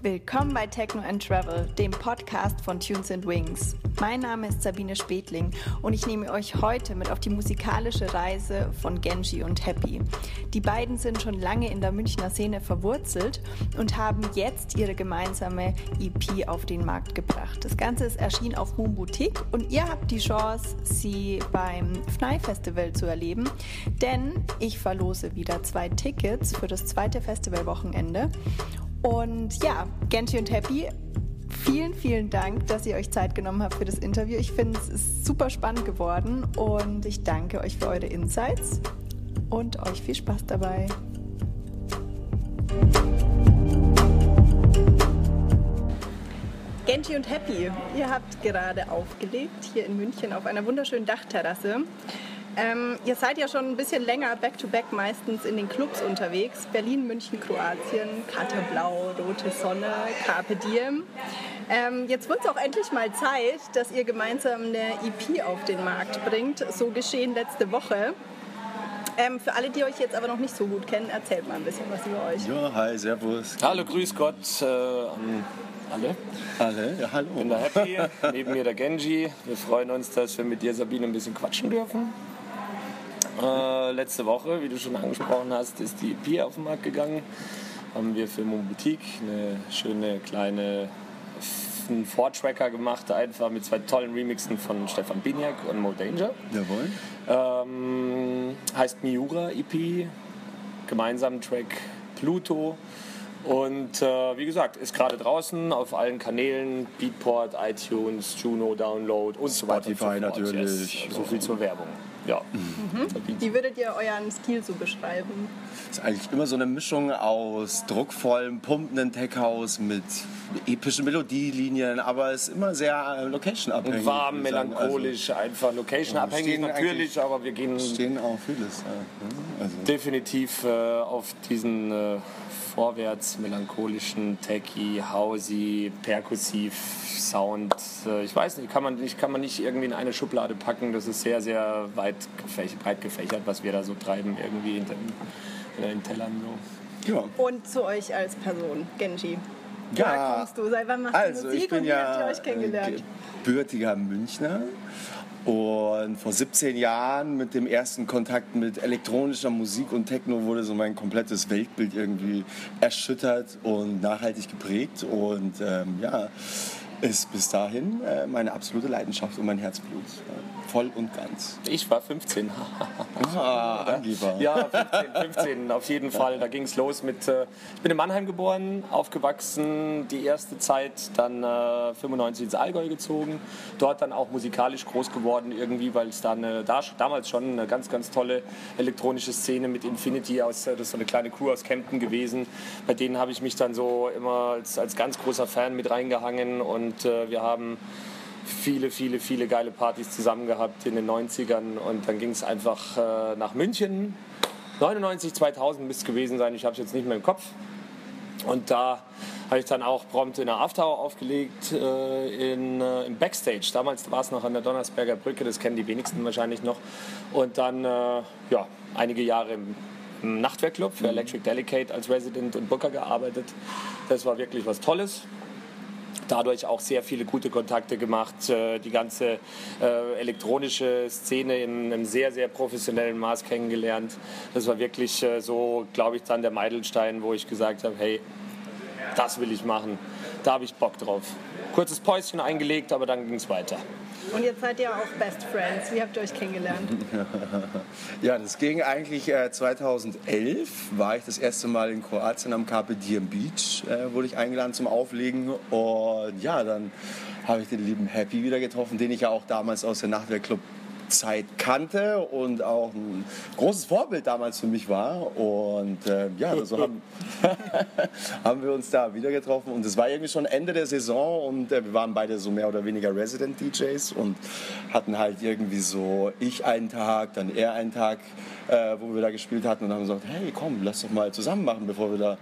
Willkommen bei Techno and Travel, dem Podcast von Tunes and Wings. Mein Name ist Sabine Spetling und ich nehme euch heute mit auf die musikalische Reise von Genji und Happy. Die beiden sind schon lange in der Münchner Szene verwurzelt und haben jetzt ihre gemeinsame EP auf den Markt gebracht. Das Ganze ist erschienen auf Moon Boutique und ihr habt die Chance, sie beim FNAI Festival zu erleben, denn ich verlose wieder zwei Tickets für das zweite Festivalwochenende und ja, Genji und Happy, vielen, vielen Dank, dass ihr euch Zeit genommen habt für das Interview. Ich finde, es ist super spannend geworden und ich danke euch für eure Insights und euch viel Spaß dabei. Genji und Happy, ihr habt gerade aufgelegt hier in München auf einer wunderschönen Dachterrasse. Ähm, ihr seid ja schon ein bisschen länger back-to-back -back meistens in den Clubs unterwegs. Berlin, München, Kroatien, Kater Blau, Rote Sonne, Carpe Diem. Ähm, jetzt wird es auch endlich mal Zeit, dass ihr gemeinsam eine EP auf den Markt bringt. So geschehen letzte Woche. Ähm, für alle, die euch jetzt aber noch nicht so gut kennen, erzählt mal ein bisschen was über euch. Ja, hi, servus. Hallo, grüß Gott äh, an alle. Alle, ja, hallo. Ich bin der Happy, neben mir der Genji. Wir freuen uns, dass wir mit dir, Sabine, ein bisschen quatschen dürfen. Äh, letzte Woche, wie du schon angesprochen hast, ist die EP auf den Markt gegangen. Haben wir für Mon Boutique eine schöne kleine einen Four-Tracker gemacht, einfach mit zwei tollen Remixen von Stefan Biniak und Mo Danger. Jawohl. Ähm, heißt Miura EP, gemeinsamen Track Pluto. Und äh, wie gesagt, ist gerade draußen auf allen Kanälen, Beatport, iTunes, Juno Download und Spotify so weiter so natürlich. Yes. So viel zur Werbung. Ja. Mhm. Wie würdet ihr euren Stil so beschreiben? Es ist eigentlich immer so eine Mischung aus druckvollem, pumpenden Tech-House mit epischen Melodielinien, aber es ist immer sehr location-abhängig. Und warm, melancholisch, also, einfach location-abhängig natürlich, aber wir gehen stehen auch vieles. Also. definitiv äh, auf diesen äh, vorwärts melancholischen, techy, housey, perkussiv Sound. Äh, ich weiß nicht, kann man, nicht, kann man nicht irgendwie in eine Schublade packen. Das ist sehr, sehr weit gefächert, breit gefächert, was wir da so treiben, irgendwie in den, in den Tellern. So. Ja. Und zu euch als Person, Genji. Ja, Woher kommst du? Seit wann machst also, du Musik ich bin und wie ja habt ihr euch kennengelernt? Gebürtiger Münchner. Und vor 17 Jahren mit dem ersten Kontakt mit elektronischer Musik und Techno wurde so mein komplettes Weltbild irgendwie erschüttert und nachhaltig geprägt. Und ähm, ja, ist bis dahin äh, meine absolute Leidenschaft und mein Herzblut. Äh, voll und ganz. Ich war 15. ah, Angeber. Ja, 15, 15 auf jeden Fall. Da ging es los mit, äh, ich bin in Mannheim geboren, aufgewachsen, die erste Zeit, dann äh, 95 ins Allgäu gezogen. Dort dann auch musikalisch groß geworden irgendwie, weil es da, eine, da damals schon eine ganz, ganz tolle elektronische Szene mit Infinity aus, äh, das ist so eine kleine Crew aus Kempten gewesen. Bei denen habe ich mich dann so immer als, als ganz großer Fan mit reingehangen und und äh, wir haben viele, viele, viele geile Partys zusammen gehabt in den 90ern und dann ging es einfach äh, nach München. 99, 2000 müsste es gewesen sein, ich habe es jetzt nicht mehr im Kopf. Und da habe ich dann auch prompt in der Afterhour aufgelegt, äh, in, äh, im Backstage. Damals war es noch an der Donnersberger Brücke, das kennen die wenigsten wahrscheinlich noch. Und dann äh, ja, einige Jahre im, im Nachtwerkclub für mhm. Electric Delicate als Resident und Booker gearbeitet. Das war wirklich was Tolles dadurch auch sehr viele gute Kontakte gemacht, äh, die ganze äh, elektronische Szene in einem sehr, sehr professionellen Maß kennengelernt. Das war wirklich äh, so, glaube ich, dann der Meidelstein, wo ich gesagt habe, hey, das will ich machen, da habe ich Bock drauf. Kurzes Päuschen eingelegt, aber dann ging es weiter. Und jetzt seid ihr auch Best Friends. Wie habt ihr euch kennengelernt? ja, das ging eigentlich äh, 2011. War ich das erste Mal in Kroatien am Carpe Diem Beach. Äh, wurde ich eingeladen zum Auflegen. Und ja, dann habe ich den lieben Happy wieder getroffen, den ich ja auch damals aus der Nachtwehrclub Zeit kannte und auch ein großes Vorbild damals für mich war. Und äh, ja, so haben, haben wir uns da wieder getroffen. Und es war irgendwie schon Ende der Saison und äh, wir waren beide so mehr oder weniger Resident DJs und hatten halt irgendwie so ich einen Tag, dann er einen Tag, äh, wo wir da gespielt hatten und haben gesagt, hey komm, lass doch mal zusammen machen, bevor wir da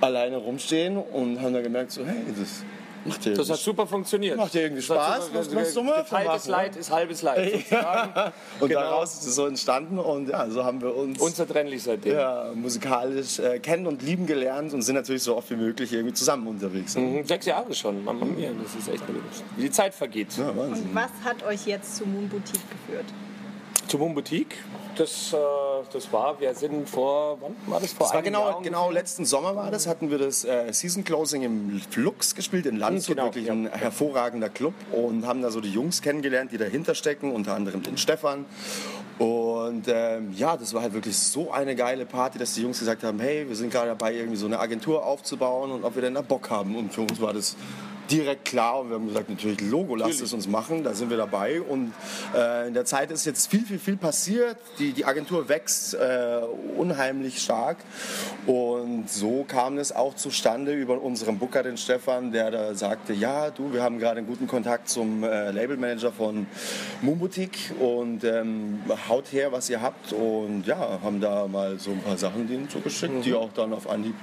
alleine rumstehen und haben dann gemerkt, so hey, das Macht Das hat super funktioniert. Macht dir irgendwie Spaß? super- Was machst du mal? Geteiltes Leid ist halbes Leid. sozusagen. Und Genau. daraus ist es so entstanden und ja, so haben wir uns Unzertrennlich seitdem. ja, musikalisch äh, kennen und lieben gelernt und sind natürlich so oft wie möglich irgendwie zusammen unterwegs. ne? Mhm, Sechs Jahre schon, Mamma mia, das ist echt wie die Zeit vergeht. Ja. Und was hat euch jetzt zu Moon Boutique geführt? Moon Boutique, das, äh, das war, wir sind vor, wann war das vor Das war Jahr genau, ungefähr? genau letzten Sommer war das, hatten wir das äh, Season Closing im Flux gespielt in Landshut, Genau, wirklich ja. ein hervorragender Club und haben da so die Jungs kennengelernt, die dahinter stecken, unter anderem den Stefan. Und ähm, ja, das war halt wirklich so eine geile Party, dass die Jungs gesagt haben, hey, wir sind gerade dabei, irgendwie so eine Agentur aufzubauen und ob wir denn da Bock haben. Und für uns war das direkt klar. Und wir haben gesagt, natürlich Logo, lasst es uns machen, da sind wir dabei. Und äh, in der Zeit ist jetzt viel, viel, viel passiert, die, die Agentur wächst äh, unheimlich stark. Und so kam es auch zustande über unseren Booker, den Stefan, der da sagte, ja du, wir haben gerade einen guten Kontakt zum äh, Labelmanager von Moon Boutique. Und ähm, haut her, was ihr habt. Und ja, haben da mal so ein paar Sachen denen zugeschickt, die auch dann auf Anhieb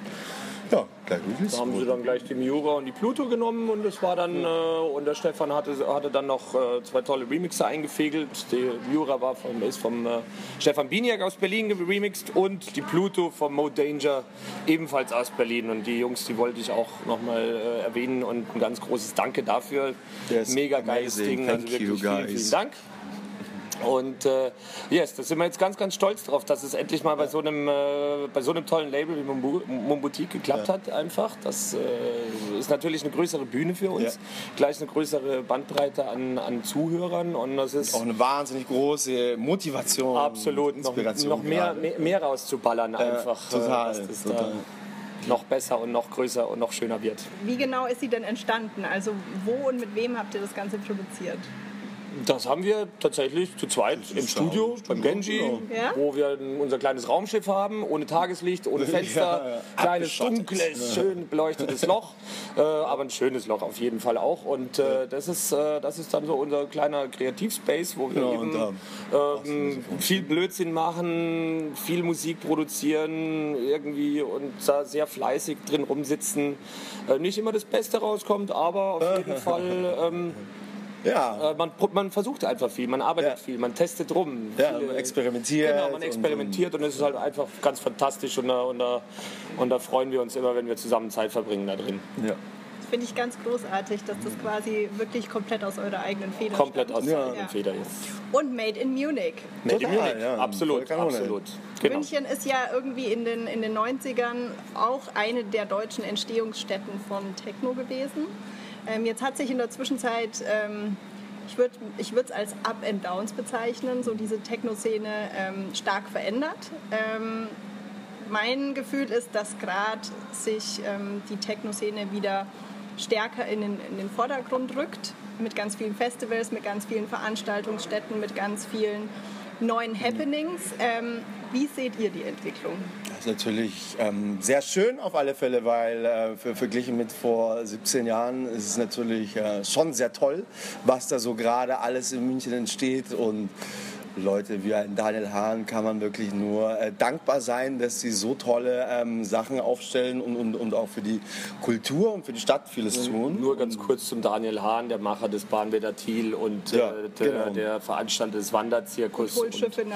ja, gleich Da haben sie dann gleich die Miura und die Pluto genommen und das war dann, äh, und der Stefan hatte, hatte dann noch äh, zwei tolle Remixer eingefegelt. Die Miura war vom, ist vom äh, Stefan Biniak aus Berlin remixed und die Pluto vom Mo Danger ebenfalls aus Berlin. Und die Jungs, die wollte ich auch nochmal äh, erwähnen und ein ganz großes Danke dafür. Yes, Mega geiles. Ding, Thank also wirklich you, vielen, vielen Dank. Und äh, yes, da sind wir jetzt ganz, ganz stolz drauf, dass es endlich mal bei so einem, äh, bei so einem tollen Label wie Mumboutique geklappt hat einfach. Das äh, ist natürlich eine größere Bühne für uns, Ja. gleich eine größere Bandbreite an, an Zuhörern und das ist auch eine wahnsinnig große Motivation. absolut noch, Inspiration noch mehr, gerade. mehr, mehr rauszuballern einfach. äh, total, dass das total. Da noch besser und noch größer und noch schöner wird. Wie genau ist sie denn entstanden? Also wo und mit wem habt ihr das Ganze produziert? Das haben wir tatsächlich zu zweit im Studio, beim Genji, Ja? wo wir unser kleines Raumschiff haben, ohne Tageslicht, ohne Fenster, Ja, kleines, dunkles, schön beleuchtetes Loch, äh, aber ein schönes Loch auf jeden Fall auch. Und äh, das, ist, äh, das ist dann so unser kleiner Kreativspace, wo wir Ja, eben ähm, viel Blödsinn machen, viel Musik produzieren irgendwie und da sehr fleißig drin rumsitzen. Äh, nicht immer das Beste rauskommt, aber auf jeden Fall... Ähm, Ja, äh, man, man versucht einfach viel, man arbeitet Ja. viel, man testet rum. ja Viele- man experimentiert. Genau, man und- experimentiert und es ist halt einfach ganz fantastisch und da, und, da, und da freuen wir uns immer, wenn wir zusammen Zeit verbringen da drin. Und, ja. Das finde ich ganz großartig, dass das quasi wirklich komplett aus eurer eigenen Feder Komplett aus stammt. der Ja. eigenen Feder jetzt. Und Made in Munich. Made in Total, Munich, ja, absolut, absolut. Genau. München ist ja irgendwie in den, in den 90ern auch eine der deutschen Entstehungsstätten von Techno gewesen. Ähm, jetzt hat sich in der Zwischenzeit, ähm, ich würde ich es als Up and Downs bezeichnen, so diese Techno-Szene ähm, stark verändert. Ähm, mein Gefühl ist, dass gerade sich ähm, die Techno-Szene wieder stärker in den, in den Vordergrund rückt, mit ganz vielen Festivals, mit ganz vielen Veranstaltungsstätten, mit ganz vielen neuen Happenings. Ähm, wie seht ihr die Entwicklung? Natürlich ähm, sehr schön auf alle Fälle, weil äh, für, verglichen mit vor 17 Jahren ist es natürlich äh, schon sehr toll, was da so gerade alles in München entsteht. Und Leute wie ein Daniel Hahn kann man wirklich nur äh, dankbar sein, dass sie so tolle ähm, Sachen aufstellen und, und, und auch für die Kultur und für die Stadt vieles tun. Nur ganz kurz zum Daniel Hahn, der Macher des Bahnwetter Thiel und Ja, äh, der, genau. der Veranstalter des Wanderzirkus. Und, München.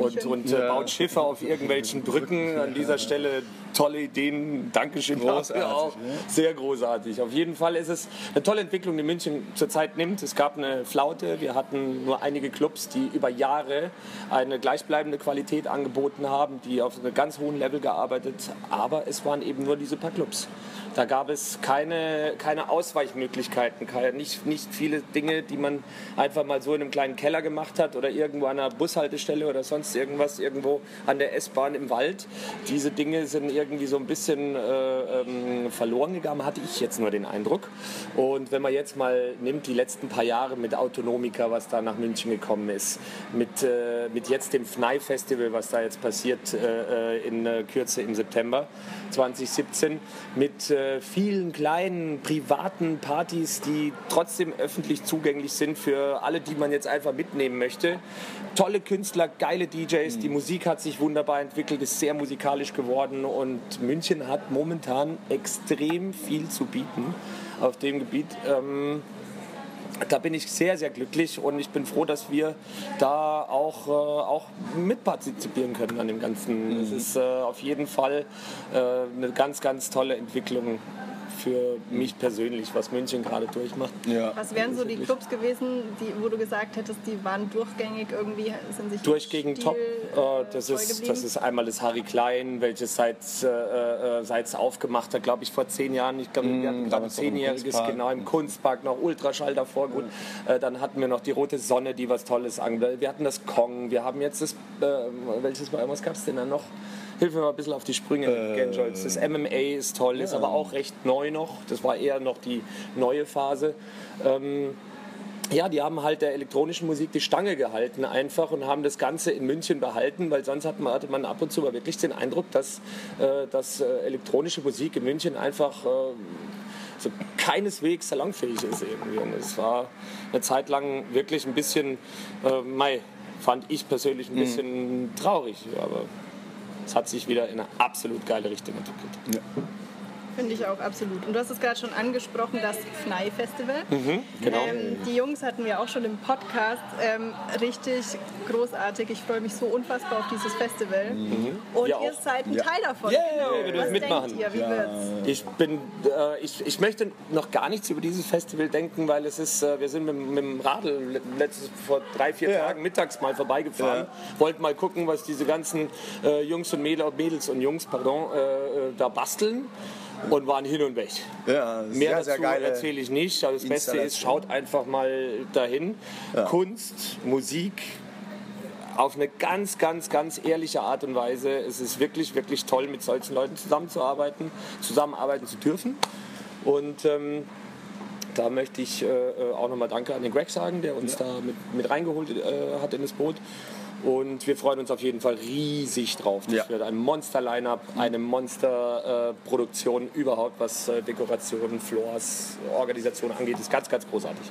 und, und äh, Ja. baut Schiffe auf irgendwelchen Brücken. An dieser Stelle tolle Ideen. Dankeschön Großartig, dafür auch. ne? Sehr großartig. Auf jeden Fall ist es eine tolle Entwicklung, die München zurzeit nimmt. Es gab eine Flaute. Wir hatten nur einige Clubs, die über Jahre eine gleichbleibende Qualität angeboten haben, die auf einem ganz hohen Level gearbeitet. Aber es waren eben nur diese paar Clubs. Da gab es keine, keine Ausweichmöglichkeiten, nicht, nicht viele Dinge, die man einfach mal so in einem kleinen Keller gemacht hat oder irgendwo an einer Bushaltestelle oder sonst irgendwas, irgendwo an der S-Bahn im Wald. Diese Dinge sind irgendwie so ein bisschen äh, ähm, verloren gegangen, hatte ich jetzt nur den Eindruck. Und wenn man jetzt mal nimmt, die letzten paar Jahre mit Autonomica, was da nach München gekommen ist, mit, äh, mit jetzt dem FNAI-Festival, was da jetzt passiert äh, äh, in äh, Kürze im September 2017, mit äh, vielen kleinen privaten Partys, die trotzdem öffentlich zugänglich sind für alle, die man jetzt einfach mitnehmen möchte. Tolle Künstler, geile DJs, die Musik hat sich wunderbar entwickelt, ist sehr musikalisch geworden und München hat momentan extrem viel zu bieten auf dem Gebiet. Ähm, da bin ich sehr, sehr glücklich und ich bin froh, dass wir da auch, äh, auch mitpartizipieren können an dem Ganzen. Es ist äh, auf jeden Fall äh, eine ganz, ganz tolle Entwicklung für mich persönlich, was München gerade durchmacht. Ja. Was wären so die Clubs gewesen, die, wo du gesagt hättest, die waren durchgängig irgendwie, sind sich Durchgehend top. Äh, das, ist, das ist einmal das Harry Klein, welches seit äh, äh seit es aufgemacht hat, glaube ich, vor zehn Jahren. Ich glaube, mm, wir hatten gerade zehnjähriges, genau, im Kunstpark noch Ultraschall davor. Gut. Mm. Äh, dann hatten wir noch die Rote Sonne, die was Tolles angeht. Wir hatten das Kong, wir haben jetzt das, äh, welches, was gab es denn da noch? Hilf mir mal ein bisschen auf die Sprünge, äh, Das MMA ist toll, ja. ist aber auch recht neu noch. Das war eher noch die neue Phase. Ähm, ja, die haben halt der elektronischen Musik die Stange gehalten einfach und haben das Ganze in München behalten, weil sonst hat man, hatte man ab und zu mal wirklich den Eindruck, dass, äh, dass äh, elektronische Musik in München einfach äh, so keineswegs salonfähig ist irgendwie. Und es war eine Zeit lang wirklich ein bisschen, äh, mei, fand ich persönlich ein mhm. bisschen mhm. traurig, aber es hat sich wieder in eine absolut geile Richtung entwickelt. Ja. Finde ich auch absolut. Und du hast es gerade schon angesprochen, das FNAI Festival. Mhm, genau. Ähm, die Jungs hatten wir auch schon im Podcast. Ähm, richtig großartig. Ich freue mich so unfassbar auf dieses Festival. Mhm. Und wir ihr auch. seid ein ja. Teil davon. Yeah, genau. wir dürfen mitmachen. Ihr? Wie ja. wird's? Ich, bin, äh, ich, ich möchte noch gar nichts über dieses Festival denken, weil es ist, äh, wir sind mit, mit dem Radl letztes, vor drei, vier ja. Tagen mittags mal vorbeigefahren. Wollten mal gucken, was diese ganzen äh, Jungs und Mädels und Jungs pardon, äh, äh, da basteln und waren hin und weg. Ja, Mehr sehr, dazu erzähle ich nicht. Aber das Beste ist, schaut einfach mal dahin. Ja. Kunst, Musik, auf eine ganz, ganz, ganz ehrliche Art und Weise. Es ist wirklich, wirklich toll, mit solchen Leuten zusammenzuarbeiten, zusammenarbeiten zu dürfen. Und ähm, da möchte ich äh, äh auch nochmal Danke an den Greg sagen, der uns ja. da mit, mit reingeholt äh, hat in das Boot. Und wir freuen uns auf jeden Fall riesig drauf. Das ja. wird ein Monster-Line-Up, eine Monster-Produktion überhaupt, was äh, Dekorationen, Floors, Organisation angeht. ist ganz, ganz großartig.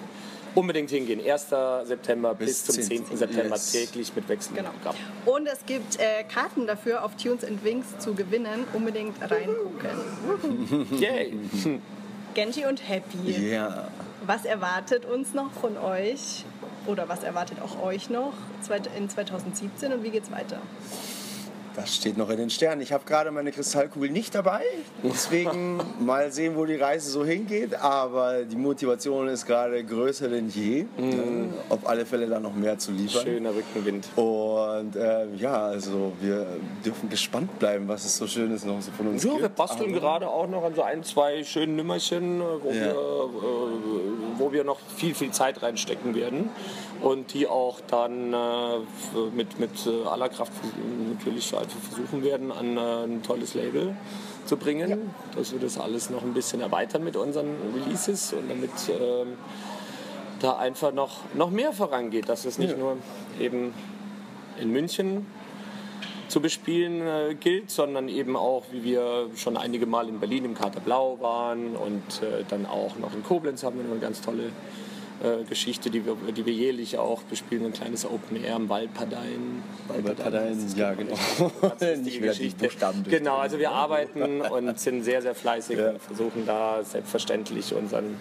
Unbedingt hingehen. 1. September bis, bis zum 10. 10. September yes. täglich mit wechselndem genau. Und es gibt äh, Karten dafür auf Tunes and Wings zu gewinnen. Unbedingt reingucken. Yay! Genji und Happy. Ja. Was erwartet uns noch von euch? Oder was erwartet auch euch noch in 2017 und wie geht es weiter? Das steht noch in den Sternen. Ich habe gerade meine Kristallkugel nicht dabei. Deswegen mal sehen, wo die Reise so hingeht. Aber die Motivation ist gerade größer denn je. Mhm. Auf alle Fälle da noch mehr zu liefern. Schöner Rückenwind. Und äh, ja, also wir dürfen gespannt bleiben, was es so Schönes noch so von uns ja, gibt. Wir basteln aber gerade auch noch an so ein, zwei schönen Nimmerchen, wo, ja. wir, äh, wo wir noch viel, viel Zeit reinstecken werden und die auch dann äh, mit, mit äh, aller Kraft natürlich einfach versuchen werden, an äh, ein tolles Label zu bringen, ja. dass wir das alles noch ein bisschen erweitern mit unseren Releases und damit ähm, da einfach noch, noch mehr vorangeht, dass es nicht ja. nur eben in München zu bespielen äh, gilt, sondern eben auch, wie wir schon einige Mal in Berlin im Kater Blau waren und äh, dann auch noch in Koblenz haben wir eine ganz tolle äh, Geschichte, die wir, die wir jährlich auch bespielen, ein kleines Open Air am Waldpadein. Waldpadein, ja genau. Nicht mehr die Buchstaben Genau, also wir arbeiten und sind sehr, sehr fleißig ja. und versuchen da selbstverständlich unseren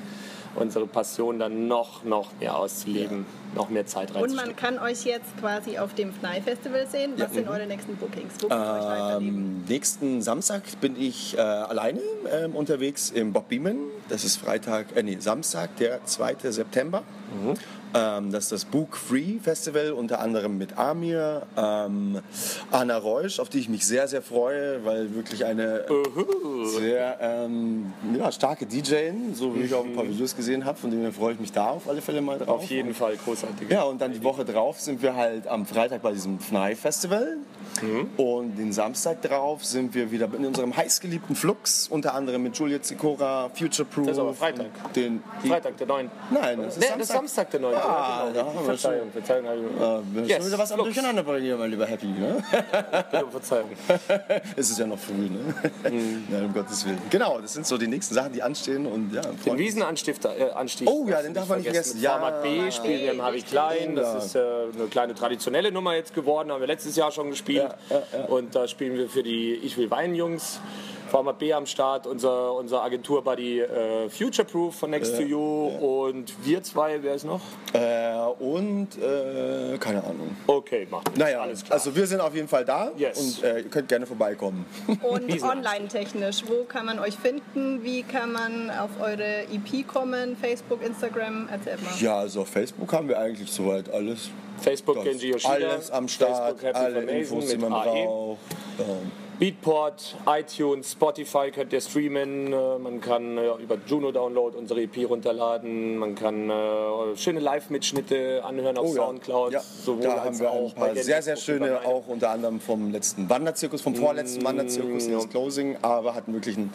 unsere Passion dann noch, noch mehr auszuleben, ja. noch mehr Zeit reinzustecken. Und man kann euch jetzt quasi auf dem FNAI Festival sehen. Was ja. sind eure nächsten Bookings? Wo ähm, nächsten Samstag bin ich äh, alleine äh, unterwegs im Bob Beeman. Das ist Freitag, äh, nee, Samstag, der 2. September. Mhm. Ähm, das ist das Book Free Festival, unter anderem mit Amir, ähm, Anna Reusch, auf die ich mich sehr, sehr freue, weil wirklich eine uh sehr ähm, ja, starke DJ, so wie ich auch ein paar Videos gesehen habe, von denen freue ich mich da auf alle Fälle mal drauf. Auf jeden Fall, großartig. Ja, und dann die Woche drauf sind wir halt am Freitag bei diesem FNAI Festival. Mhm. Und den Samstag drauf sind wir wieder in unserem heißgeliebten Flux, unter anderem mit Juliet Sikora, Future Proof. Das ist aber Freitag. Den, Freitag, der 9. Nein, das ist, nee, Samstag. das ist Samstag, der 9. Ja, genau. haben wir Verzeihung, Verzeihung. Äh, Yes, schon wieder was am Lux. Durcheinander bei dir, mein lieber Happy. Ne? Bitte um Verzeihung. es ist ja noch früh, ne? Mhm. Nein, um Gottes Willen. Genau, das sind so die nächsten Sachen, die anstehen. Und, ja, Den Wiesenanstifter, äh, Anstich. Oh ja, den darf man nicht vergessen. Ja. Format B spielen wir im Harvey Klein. Das Ja. ist äh, eine kleine traditionelle Nummer jetzt geworden. Haben wir letztes Jahr schon gespielt. Und da spielen wir für die Ich will weinen Jungs. Format B am Start, unser, unser Agenturbuddy äh, Future Proof von Next to You und wir zwei, wer ist noch? Äh, und, äh, keine Ahnung. Okay, macht Naja, alles klar. also wir sind auf jeden Fall da Yes. und äh, ihr könnt gerne vorbeikommen. Und online-technisch, wo kann man euch finden? Wie kann man auf eure EP kommen? Facebook, Instagram, erzähl mal. ja, also auf Facebook haben wir eigentlich soweit alles. Facebook Das- Genji Yoshida, alles am Start, Facebook alle Infos, die man braucht. Ähm, Beatport, iTunes, Spotify könnt ihr streamen. Äh, Man kann äh, über Juno Download unsere EP runterladen. Man kann äh, schöne Live-Mitschnitte anhören auf Oh ja. Soundcloud. Ja, sowohl da haben wir auch ein paar sehr, sehr schöne, auch unter anderem vom letzten Wanderzirkus, vom vorletzten Mm, Wanderzirkus, das Closing, aber hatten wirklich einen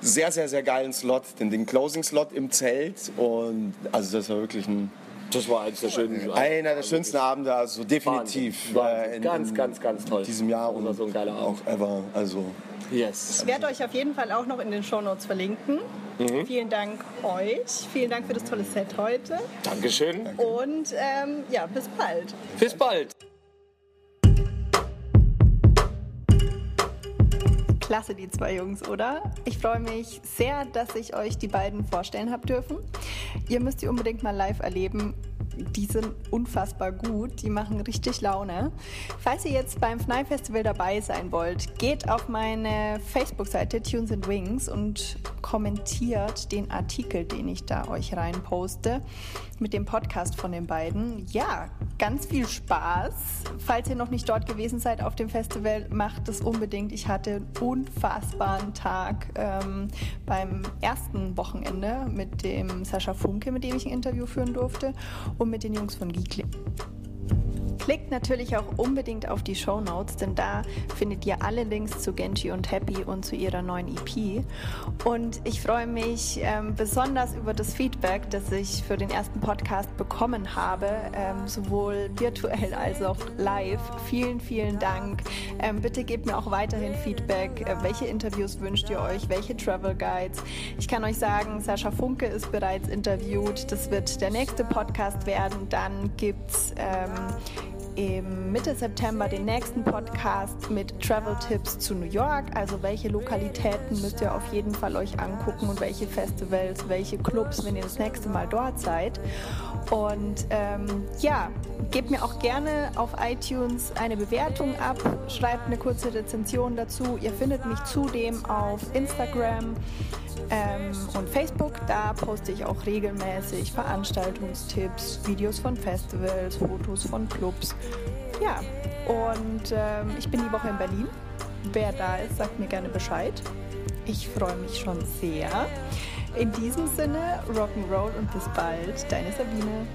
sehr, sehr, sehr geilen Slot, den, den Closing-Slot im Zelt und also das war wirklich ein, Das war eins der schönen. einer der schönsten Abende, also definitiv Wahnsinn. äh, in, Ganz, in ganz, ganz toll. diesem Jahr und so ein geiler Abend. auch ever, also Yes. Ich werde euch auf jeden Fall auch noch in den Shownotes verlinken. Mhm. Vielen Dank euch. Vielen Dank für das tolle Set heute. Dankeschön. Und ähm, ja, bis bald. Bis bald. Klasse, die zwei Jungs, oder? Ich freue mich sehr, dass ich euch die beiden vorstellen habe dürfen. Ihr müsst die unbedingt mal live erleben. Die sind unfassbar gut, die machen richtig Laune. Falls ihr jetzt beim FNAI Festival dabei sein wollt, geht auf meine Facebook-Seite Tunes and Wings und kommentiert den Artikel, den ich da euch rein poste mit dem Podcast von den beiden. Ja, ganz viel Spaß. Falls ihr noch nicht dort gewesen seid auf dem Festival, macht es unbedingt. Ich hatte einen unfassbaren Tag ähm, beim ersten Wochenende mit dem Sascha Funke, mit dem ich ein Interview führen durfte, und mit den Jungs von Geekly. Klickt natürlich auch unbedingt auf die Show Notes, denn da findet ihr alle Links zu Genji und Happy und zu ihrer neuen EP. Und ich freue mich ähm, besonders über das Feedback, das ich für den ersten Podcast bekommen habe, ähm, sowohl virtuell als auch live. Vielen, vielen Dank. Ähm, bitte gebt mir auch weiterhin Feedback. Äh, welche Interviews wünscht ihr euch? Welche Travel Guides? Ich kann euch sagen, Sascha Funke ist bereits interviewt. Das wird der nächste Podcast werden. Dann gibt's ähm, im Mitte September den nächsten Podcast mit Travel-Tipps zu New York. Also welche Lokalitäten müsst ihr auf jeden Fall euch angucken und welche Festivals, welche Clubs, wenn ihr das nächste Mal dort seid. Und ähm, ja, gebt mir auch gerne auf iTunes eine Bewertung ab, schreibt eine kurze Rezension dazu. Ihr findet mich zudem auf Instagram ähm, und Facebook. Da poste ich auch regelmäßig Veranstaltungstipps, Videos von Festivals, Fotos von Clubs. Ja, und ähm, ich bin die Woche in Berlin. Wer da ist, sagt mir gerne Bescheid. Ich freue mich schon sehr. In diesem Sinne, Rock'n'Roll und bis bald, deine Sabine.